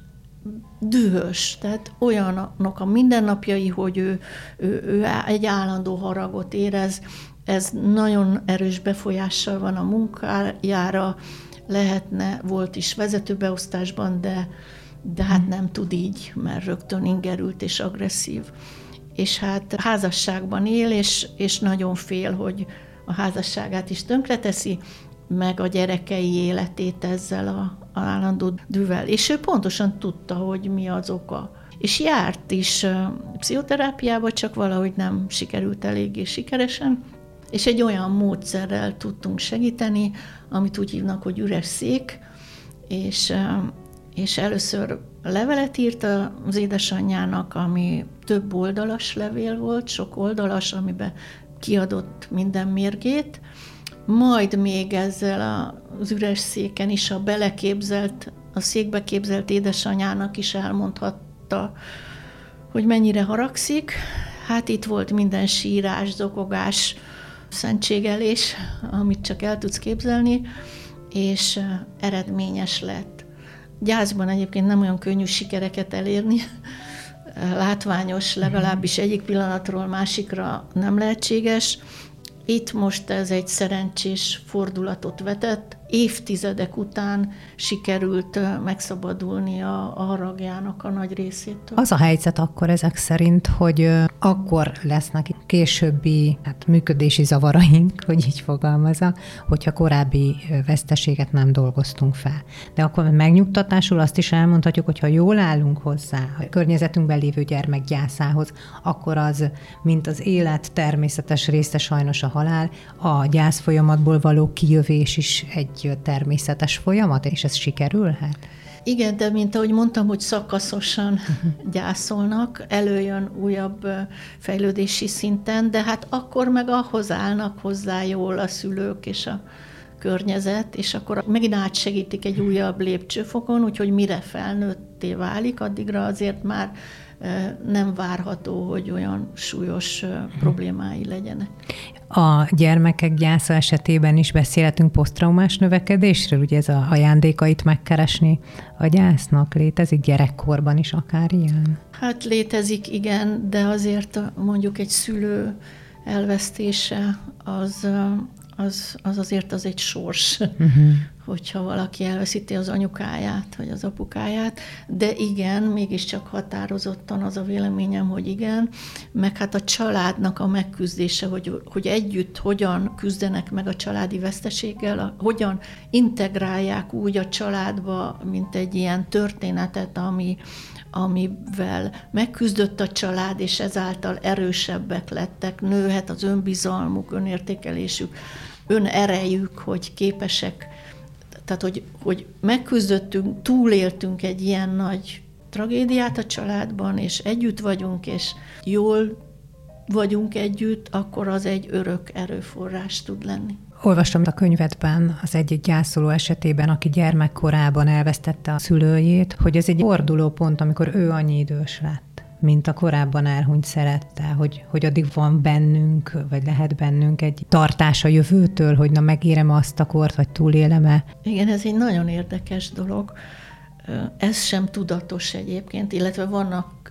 dühös, tehát olyanok a mindennapjai, hogy ő, ő, ő egy állandó haragot érez, ez nagyon erős befolyással van a munkájára, lehetne, volt is vezetőbeosztásban, de, de hát nem tud így, mert rögtön ingerült és agresszív. És hát házasságban él, és, és nagyon fél, hogy a házasságát is tönkreteszi, meg a gyerekei életét ezzel a, a állandó dűvel. És ő pontosan tudta, hogy mi az oka. És járt is pszichoterápiába, csak valahogy nem sikerült eléggé sikeresen, és egy olyan módszerrel tudtunk segíteni, amit úgy hívnak, hogy üres szék, és, és először levelet írt az édesanyjának, ami több oldalas levél volt, sok oldalas, amiben kiadott minden mérgét, majd még ezzel az üres széken is a beleképzelt, a székbe képzelt édesanyának is elmondhatta, hogy mennyire haragszik. Hát itt volt minden sírás, zokogás, szentségelés, amit csak el tudsz képzelni, és eredményes lett. Gyászban egyébként nem olyan könnyű sikereket elérni, látványos, legalábbis egyik pillanatról másikra nem lehetséges. Itt most ez egy szerencsés fordulatot vetett, évtizedek után sikerült megszabadulni a, a haragjának a nagy részétől. Az a helyzet akkor ezek szerint, hogy akkor lesznek későbbi hát, működési zavaraink, hogy így fogalmazza, hogyha korábbi veszteséget nem dolgoztunk fel. De akkor megnyugtatásul azt is elmondhatjuk, hogy ha jól állunk hozzá a környezetünkben lévő gyermek gyászához, akkor az, mint az élet természetes része sajnos a halál, a gyász folyamatból való kijövés is egy természetes folyamat, és ez sikerülhet? Igen, de mint ahogy mondtam, hogy szakaszosan gyászolnak, előjön újabb fejlődési szinten, de hát akkor meg ahhoz állnak hozzá jól a szülők és a környezet, és akkor megint átsegítik egy újabb lépcsőfokon, úgyhogy mire felnőtté válik, addigra azért már nem várható, hogy olyan súlyos problémái legyenek. A gyermekek gyásza esetében is beszélhetünk posztraumás növekedésről, ugye ez a ajándékait megkeresni a gyásznak létezik gyerekkorban is akár ilyen? Hát létezik, igen, de azért mondjuk egy szülő elvesztése az, az, az azért az egy sors. Uh-huh hogyha valaki elveszíti az anyukáját, vagy az apukáját, de igen, mégiscsak határozottan az a véleményem, hogy igen, meg hát a családnak a megküzdése, hogy, hogy együtt hogyan küzdenek meg a családi veszteséggel, a, hogyan integrálják úgy a családba, mint egy ilyen történetet, ami, amivel megküzdött a család, és ezáltal erősebbek lettek, nőhet az önbizalmuk, önértékelésük, önerejük, hogy képesek Tehát, hogy, hogy megküzdöttünk, túléltünk egy ilyen nagy tragédiát a családban, és együtt vagyunk, és jól vagyunk együtt, akkor az egy örök erőforrás tud lenni. Olvastam a könyvedben az egyik gyászoló esetében, aki gyermekkorában elvesztette a szülőjét, hogy ez egy fordulópont, amikor ő annyi idős lett mint a korábban elhunyt szerette, hogy, hogy addig van bennünk, vagy lehet bennünk egy tartás a jövőtől, hogy na megérem azt a kort, vagy túlélem-e. Igen, ez egy nagyon érdekes dolog. Ez sem tudatos egyébként, illetve vannak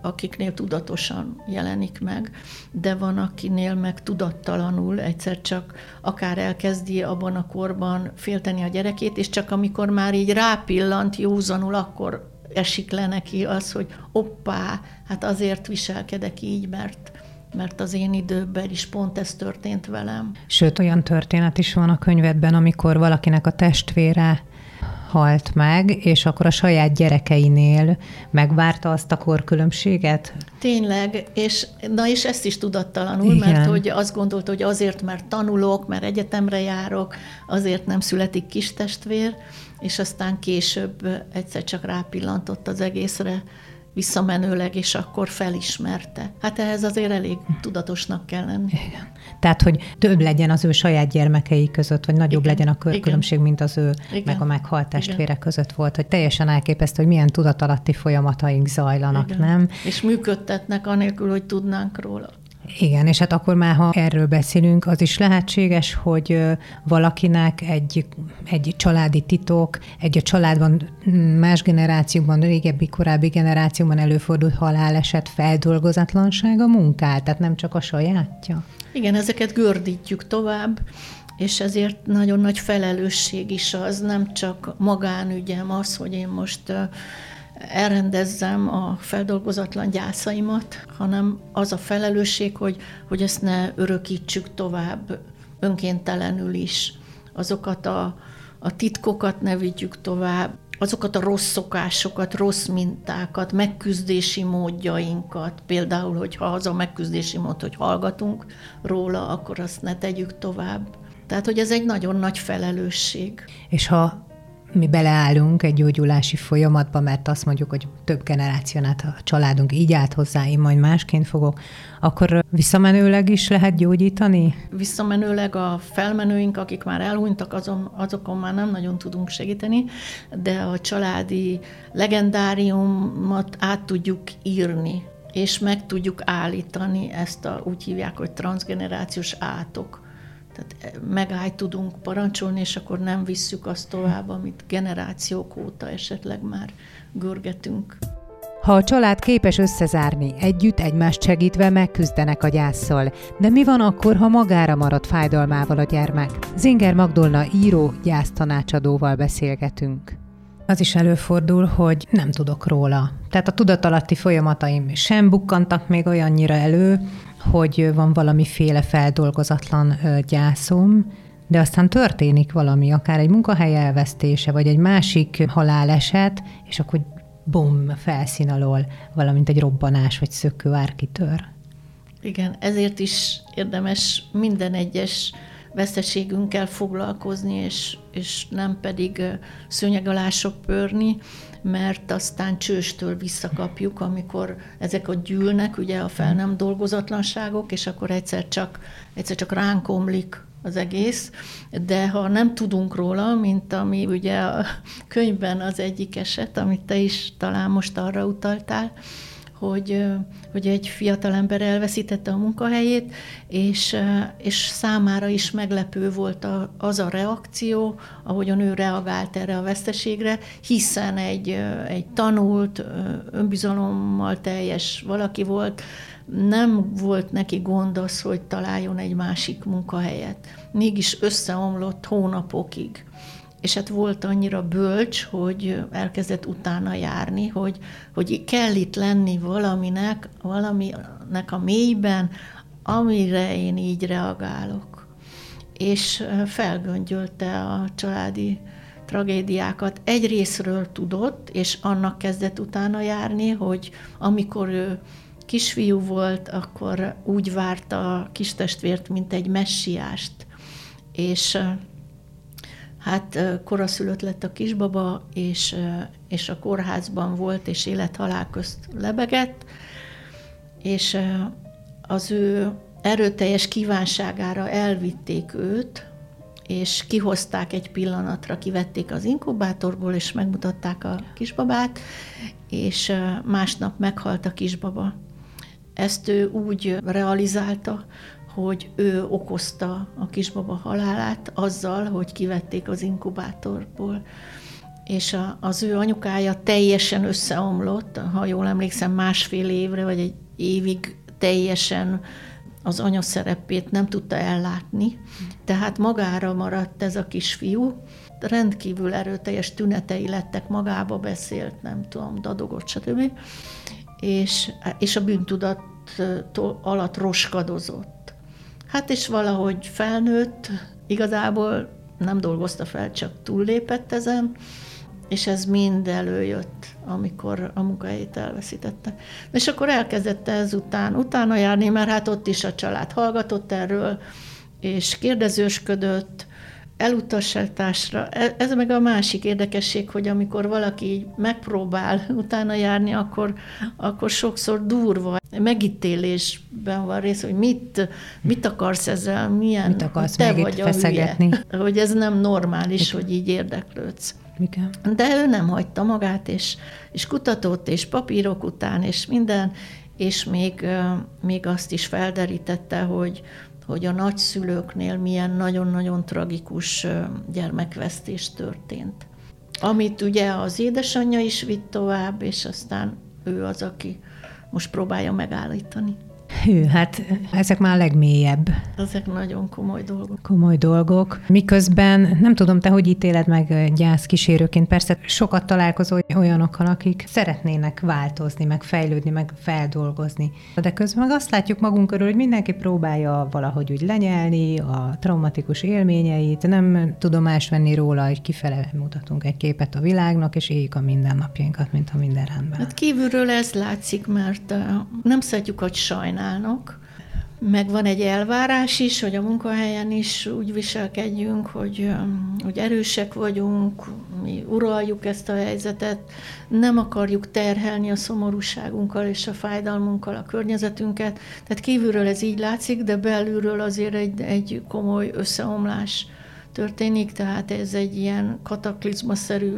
akiknél tudatosan jelenik meg, de van, akinél meg tudattalanul egyszer csak akár elkezdi abban a korban félteni a gyerekét, és csak amikor már így rápillant józanul, akkor esik le neki az, hogy oppá, hát azért viselkedek így, mert mert az én időben is pont ez történt velem. Sőt, olyan történet is van a könyvedben, amikor valakinek a testvére halt meg, és akkor a saját gyerekeinél megvárta azt a korkülönbséget? Tényleg, és na és ezt is tudattalanul, Igen. mert hogy azt gondolta, hogy azért, mert tanulok, mert egyetemre járok, azért nem születik kis testvér, és aztán később egyszer csak rápillantott az egészre, visszamenőleg, és akkor felismerte. Hát ehhez azért elég tudatosnak kell lenni. Igen. Tehát, hogy több legyen az ő saját gyermekei között, vagy nagyobb Igen. legyen a különbség, mint az ő Igen. meg a meghalt testvére Igen. között volt, hogy teljesen elképesztő, hogy milyen tudatalatti folyamataink zajlanak, Igen. nem? És működtetnek anélkül, hogy tudnánk róla. Igen, és hát akkor már, ha erről beszélünk, az is lehetséges, hogy valakinek egy, egy családi titok, egy a családban más generációkban, régebbi, korábbi generációkban előfordult haláleset, feldolgozatlansága munkát, tehát nem csak a sajátja. Igen, ezeket gördítjük tovább, és ezért nagyon nagy felelősség is az, nem csak magánügyem az, hogy én most elrendezzem a feldolgozatlan gyászaimat, hanem az a felelősség, hogy, hogy ezt ne örökítsük tovább önkéntelenül is. Azokat a, a titkokat ne vigyük tovább, azokat a rossz szokásokat, rossz mintákat, megküzdési módjainkat, például, hogyha az a megküzdési mód, hogy hallgatunk róla, akkor azt ne tegyük tovább. Tehát, hogy ez egy nagyon nagy felelősség. És ha mi beleállunk egy gyógyulási folyamatba, mert azt mondjuk, hogy több generáción át a családunk így állt hozzá, én majd másként fogok, akkor visszamenőleg is lehet gyógyítani? Visszamenőleg a felmenőink, akik már elhunytak, azon, azokon már nem nagyon tudunk segíteni, de a családi legendáriumot át tudjuk írni, és meg tudjuk állítani ezt a, úgy hívják, hogy transgenerációs átok tehát megállt tudunk parancsolni, és akkor nem visszük azt tovább, amit generációk óta esetleg már görgetünk. Ha a család képes összezárni, együtt egymást segítve megküzdenek a gyászsal. De mi van akkor, ha magára marad fájdalmával a gyermek? Zinger Magdolna író gyásztanácsadóval beszélgetünk. Az is előfordul, hogy nem tudok róla. Tehát a tudatalatti folyamataim sem bukkantak még olyannyira elő, hogy van valamiféle feldolgozatlan gyászom, de aztán történik valami, akár egy munkahely elvesztése, vagy egy másik haláleset, és akkor bum, felszín alól, valamint egy robbanás vagy szökőár kitör. Igen, ezért is érdemes minden egyes veszteségünkkel foglalkozni, és, és nem pedig szőnyeg alá pörni, mert aztán csőstől visszakapjuk, amikor ezek a gyűlnek, ugye a fel nem dolgozatlanságok, és akkor egyszer csak, egyszer csak ránk omlik az egész, de ha nem tudunk róla, mint ami ugye a könyvben az egyik eset, amit te is talán most arra utaltál, hogy, hogy egy fiatalember elveszítette a munkahelyét, és, és számára is meglepő volt a, az a reakció, ahogyan ő reagált erre a veszteségre, hiszen egy, egy tanult, önbizalommal teljes valaki volt, nem volt neki gond az, hogy találjon egy másik munkahelyet. Mégis összeomlott hónapokig és hát volt annyira bölcs, hogy elkezdett utána járni, hogy, hogy kell itt lenni valaminek, valaminek a mélyben, amire én így reagálok. És felgöngyölte a családi tragédiákat. Egy részről tudott, és annak kezdett utána járni, hogy amikor ő kisfiú volt, akkor úgy várta a kistestvért, mint egy messiást. És Hát koraszülött lett a kisbaba, és, és a kórházban volt, és élet-halál közt lebegett, és az ő erőteljes kívánságára elvitték őt, és kihozták egy pillanatra, kivették az inkubátorból, és megmutatták a kisbabát, és másnap meghalt a kisbaba. Ezt ő úgy realizálta, hogy ő okozta a kisbaba halálát azzal, hogy kivették az inkubátorból. És a, az ő anyukája teljesen összeomlott, ha jól emlékszem, másfél évre, vagy egy évig teljesen az anya szerepét nem tudta ellátni, tehát magára maradt ez a kisfiú, rendkívül erőteljes tünetei lettek, magába beszélt, nem tudom, dadogott, stb. És, és a bűntudat alatt roskadozott. Hát és valahogy felnőtt, igazából nem dolgozta fel, csak túllépett ezen, és ez mind előjött, amikor a munkahelyét elveszítette. És akkor elkezdett ezután utána járni, mert hát ott is a család hallgatott erről, és kérdezősködött, elutasításra. E, ez meg a másik érdekesség, hogy amikor valaki megpróbál utána járni, akkor, akkor sokszor durva, megítélésben van rész, hogy mit, mit akarsz ezzel, milyen, mit akarsz te vagy a hülye, hogy ez nem normális, hogy így érdeklődsz. Igen. De ő nem hagyta magát, és, és kutatott, és papírok után, és minden, és még, még azt is felderítette, hogy, hogy a nagyszülőknél milyen nagyon-nagyon tragikus gyermekvesztés történt. Amit ugye az édesanyja is vitt tovább, és aztán ő az, aki most próbálja megállítani. Hű, hát ezek már a legmélyebb. Ezek nagyon komoly dolgok. Komoly dolgok. Miközben nem tudom, te hogy ítéled meg gyász kísérőként. Persze sokat találkozol olyanokkal, akik szeretnének változni, meg fejlődni, meg feldolgozni. De közben meg azt látjuk magunk körül, hogy mindenki próbálja valahogy úgy lenyelni a traumatikus élményeit, nem tudomás venni róla, hogy kifele mutatunk egy képet a világnak, és éljük a mindennapjainkat, mint ha minden rendben. Hát kívülről ez látszik, mert nem szeretjük, hogy csinálnak. Meg van egy elvárás is, hogy a munkahelyen is úgy viselkedjünk, hogy, hogy erősek vagyunk, mi uraljuk ezt a helyzetet, nem akarjuk terhelni a szomorúságunkkal és a fájdalmunkkal a környezetünket. Tehát kívülről ez így látszik, de belülről azért egy, egy komoly összeomlás történik, tehát ez egy ilyen kataklizmaszerű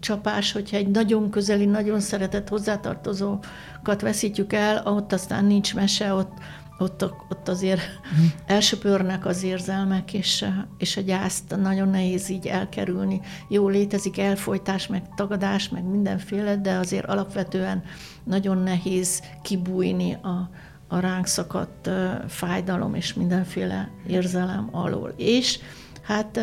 csapás, hogyha egy nagyon közeli, nagyon szeretett hozzátartozókat veszítjük el, ott aztán nincs mese, ott, ott, ott azért uh-huh. elsöpörnek az érzelmek, és, és a gyászt nagyon nehéz így elkerülni. Jó, létezik elfolytás, meg tagadás, meg mindenféle, de azért alapvetően nagyon nehéz kibújni a, a ránk szakadt fájdalom és mindenféle érzelem alól. És hát,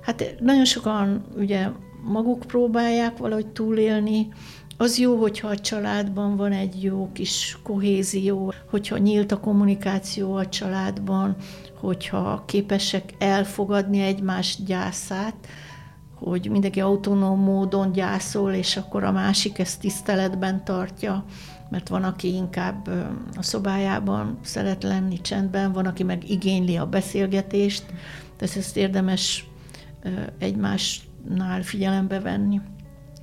hát nagyon sokan ugye maguk próbálják valahogy túlélni. Az jó, hogyha a családban van egy jó kis kohézió, hogyha nyílt a kommunikáció a családban, hogyha képesek elfogadni egymás gyászát, hogy mindenki autonóm módon gyászol, és akkor a másik ezt tiszteletben tartja, mert van, aki inkább a szobájában szeret lenni csendben, van, aki meg igényli a beszélgetést, tehát ezt érdemes egymás nál figyelembe venni.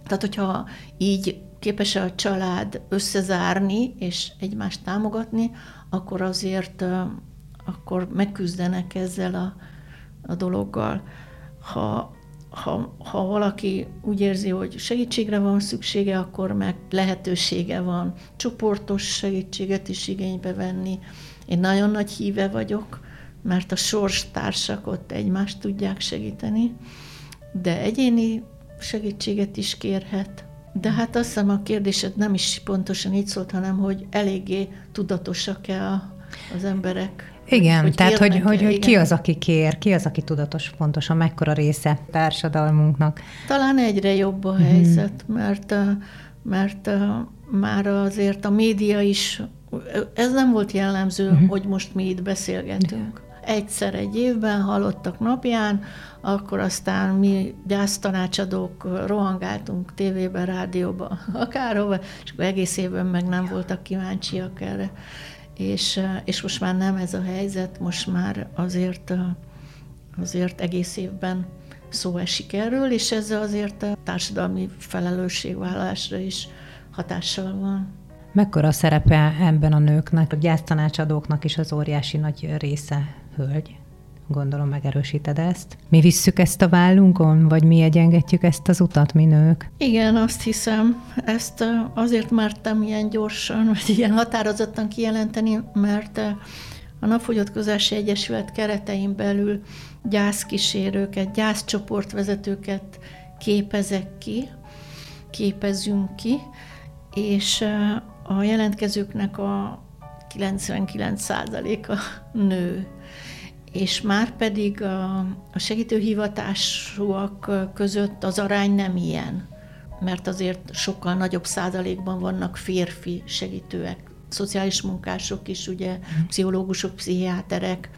Tehát, hogyha így képes a család összezárni és egymást támogatni, akkor azért akkor megküzdenek ezzel a, a dologgal. Ha, ha, ha valaki úgy érzi, hogy segítségre van szüksége, akkor meg lehetősége van csoportos segítséget is igénybe venni. Én nagyon nagy híve vagyok, mert a sorstársak ott egymást tudják segíteni de egyéni segítséget is kérhet. De hát azt hiszem a kérdésed nem is pontosan így szólt, hanem hogy eléggé tudatosak-e a, az emberek. Igen, hogy tehát hogy, hogy, hogy ki az, aki kér, ki az, aki tudatos pontosan, mekkora része társadalmunknak. Talán egyre jobb a mhm. helyzet, mm. mert, mert már azért a média is, ez nem volt jellemző, mm. hogy most mi itt beszélgetünk egyszer egy évben halottak napján, akkor aztán mi gyásztanácsadók rohangáltunk tévébe, rádióba, akárhova, és akkor egész évben meg nem voltak kíváncsiak erre. És, és most már nem ez a helyzet, most már azért, azért egész évben szó esik erről, és ez azért a társadalmi felelősségvállalásra is hatással van. Mekkora szerepe ebben a nőknek, a gyásztanácsadóknak is az óriási nagy része hölgy? Gondolom megerősíted ezt. Mi visszük ezt a vállunkon, vagy mi egyengetjük ezt az utat, mi nők? Igen, azt hiszem. Ezt azért mertem ilyen gyorsan, vagy ilyen határozottan kijelenteni, mert a Napfogyatkozási Egyesület keretein belül gyászkísérőket, gyászcsoportvezetőket képezek ki, képezünk ki, és a jelentkezőknek a 99%-a nő és már pedig a, a segítőhivatásúak között az arány nem ilyen, mert azért sokkal nagyobb százalékban vannak férfi segítőek, szociális munkások is, ugye, pszichológusok, pszichiáterek,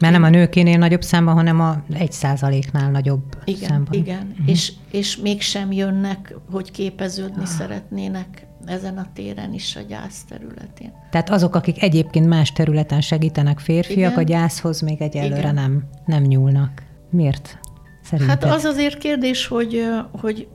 mert nem a nőkénél nagyobb számban, hanem a egy százaléknál nagyobb igen, számban. Igen, uh-huh. és, és mégsem jönnek, hogy képeződni ah. szeretnének ezen a téren is a gyász területén. Tehát azok, akik egyébként más területen segítenek férfiak, Igen. a gyászhoz még egyelőre Igen. nem, nem nyúlnak. Miért? Szerinted? Hát az azért kérdés, hogy, hogy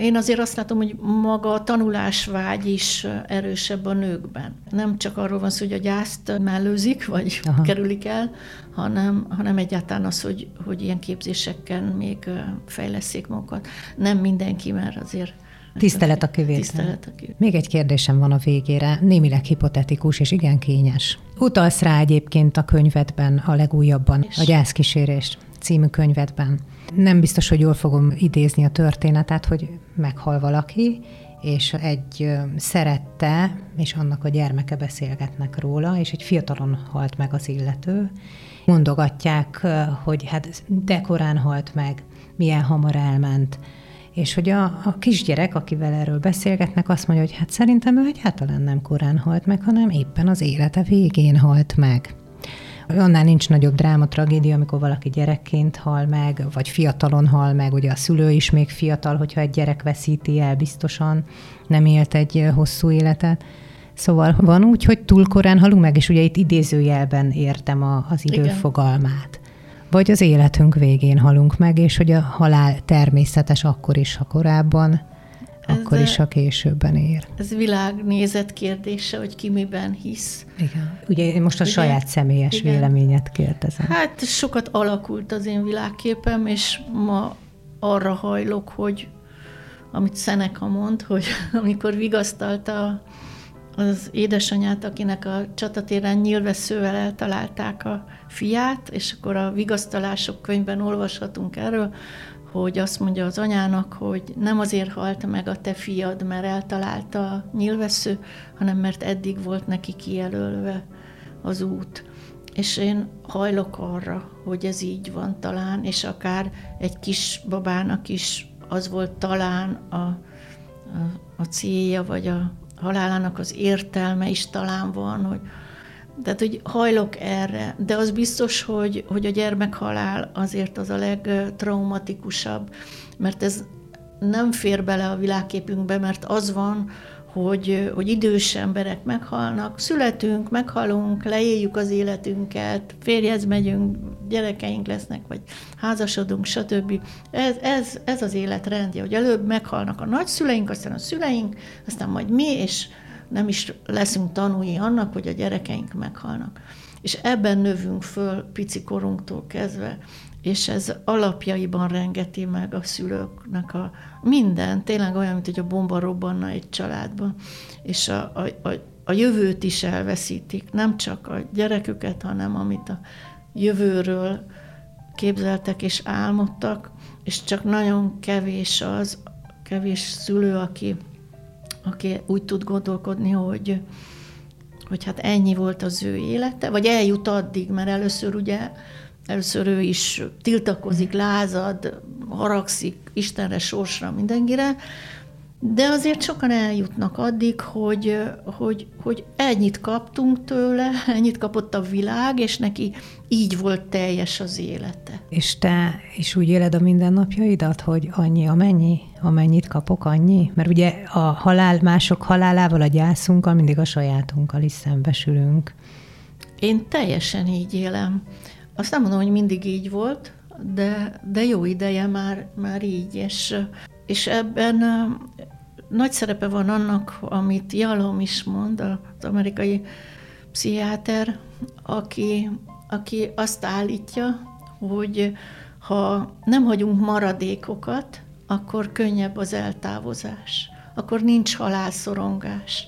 én azért azt látom, hogy maga a tanulásvágy is erősebb a nőkben. Nem csak arról van szó, hogy a gyászt mellőzik, vagy Aha. kerülik el, hanem, hanem egyáltalán az, hogy, hogy ilyen képzésekkel még fejleszék magukat. Nem mindenki, mert azért Tisztelet a kivétel. Tisztelet a kivétel. Még egy kérdésem van a végére, némileg hipotetikus és igen kényes. Utalsz rá egyébként a könyvedben, a legújabban, és? a gyászkísérés című könyvedben. Nem biztos, hogy jól fogom idézni a történetet, hogy meghal valaki, és egy szerette, és annak a gyermeke beszélgetnek róla, és egy fiatalon halt meg az illető. Mondogatják, hogy hát dekorán halt meg, milyen hamar elment, és hogy a, a kisgyerek, akivel erről beszélgetnek, azt mondja, hogy hát szerintem ő egyáltalán nem korán halt meg, hanem éppen az élete végén halt meg. Annál nincs nagyobb dráma, tragédia, amikor valaki gyerekként hal meg, vagy fiatalon hal meg, ugye a szülő is még fiatal, hogyha egy gyerek veszíti el, biztosan nem élt egy hosszú életet. Szóval van úgy, hogy túl korán halunk meg, és ugye itt idézőjelben értem a, az időfogalmát vagy az életünk végén halunk meg, és hogy a halál természetes akkor is, ha korábban, ez akkor is, ha későbben ér. Ez világnézet kérdése, hogy ki miben hisz. Igen. Ugye én most a Igen. saját személyes Igen. véleményet kérdezem. Hát sokat alakult az én világképem, és ma arra hajlok, hogy amit Szeneka mond, hogy amikor vigasztalta az édesanyát, akinek a csatatéren nyilvesszővel eltalálták a fiát, és akkor a vigasztalások könyvben olvashatunk erről, hogy azt mondja az anyának, hogy nem azért halt meg a te fiad, mert eltalálta a nyilvessző, hanem mert eddig volt neki kijelölve az út. És én hajlok arra, hogy ez így van talán, és akár egy kis babának is az volt talán a, a, a célja, vagy a, halálának az értelme is talán van, hogy, tehát, hogy hajlok erre, de az biztos, hogy, hogy a gyermekhalál azért az a legtraumatikusabb, mert ez nem fér bele a világképünkbe, mert az van, hogy, hogy idős emberek meghalnak, születünk, meghalunk, leéljük az életünket, férjhez megyünk, gyerekeink lesznek, vagy házasodunk, stb. Ez, ez, ez az életrendje, hogy előbb meghalnak a nagyszüleink, aztán a szüleink, aztán majd mi, és nem is leszünk tanúi annak, hogy a gyerekeink meghalnak. És ebben növünk föl pici korunktól kezdve, és ez alapjaiban rengeti meg a szülőknek a minden, tényleg olyan, mint hogy a bomba robbanna egy családban, és a, a, a, a jövőt is elveszítik, nem csak a gyereküket, hanem amit a jövőről képzeltek és álmodtak, és csak nagyon kevés az, kevés szülő, aki, aki úgy tud gondolkodni, hogy, hogy hát ennyi volt az ő élete, vagy eljut addig, mert először ugye Először ő is tiltakozik, lázad, haragszik Istenre, sorsra, mindenkire, de azért sokan eljutnak addig, hogy, hogy, hogy ennyit kaptunk tőle, ennyit kapott a világ, és neki így volt teljes az élete. És te is úgy éled a mindennapjaidat, hogy annyi, amennyi, amennyit kapok, annyi? Mert ugye a halál, mások halálával, a gyászunkkal mindig a sajátunkkal is szembesülünk. Én teljesen így élem. Azt nem mondom, hogy mindig így volt, de, de jó ideje már, már így, és, és ebben nagy szerepe van annak, amit Jalom is mond, az amerikai pszichiáter, aki, aki azt állítja, hogy ha nem hagyunk maradékokat, akkor könnyebb az eltávozás, akkor nincs halálszorongás.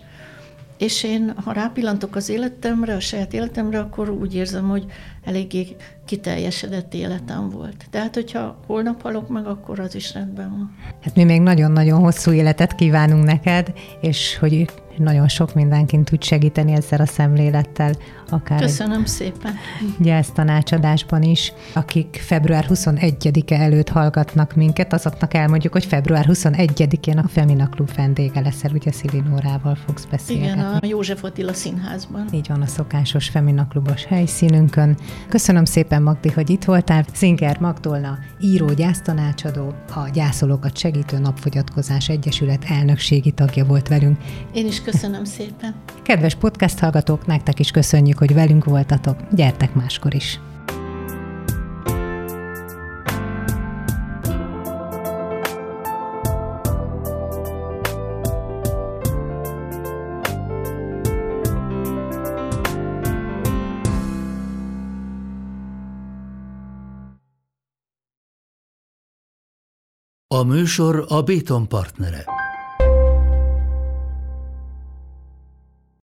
És én, ha rápillantok az életemre, a saját életemre, akkor úgy érzem, hogy eléggé kiteljesedett életem volt. Tehát, hogyha holnap halok meg, akkor az is rendben van. Hát mi még nagyon-nagyon hosszú életet kívánunk neked, és hogy nagyon sok mindenkin tud segíteni ezzel a szemlélettel. Akár Köszönöm egy szépen. Gyász tanácsadásban is. Akik február 21-e előtt hallgatnak minket, azoknak elmondjuk, hogy február 21-én a Femina Klub vendége leszel, ugye Szilinórával fogsz beszélni. Igen, a József Attila színházban. Így van, a szokásos Femina Klubos helyszínünkön. Köszönöm szépen, Magdi, hogy itt voltál. Szinger Magdolna, író, gyásztanácsadó, a Gyászolókat Segítő Napfogyatkozás Egyesület elnökségi tagja volt velünk. Én is köszönöm szépen. Kedves podcast hallgatók, nektek is köszönjük, hogy velünk voltatok. Gyertek máskor is! A műsor a Béton partnere.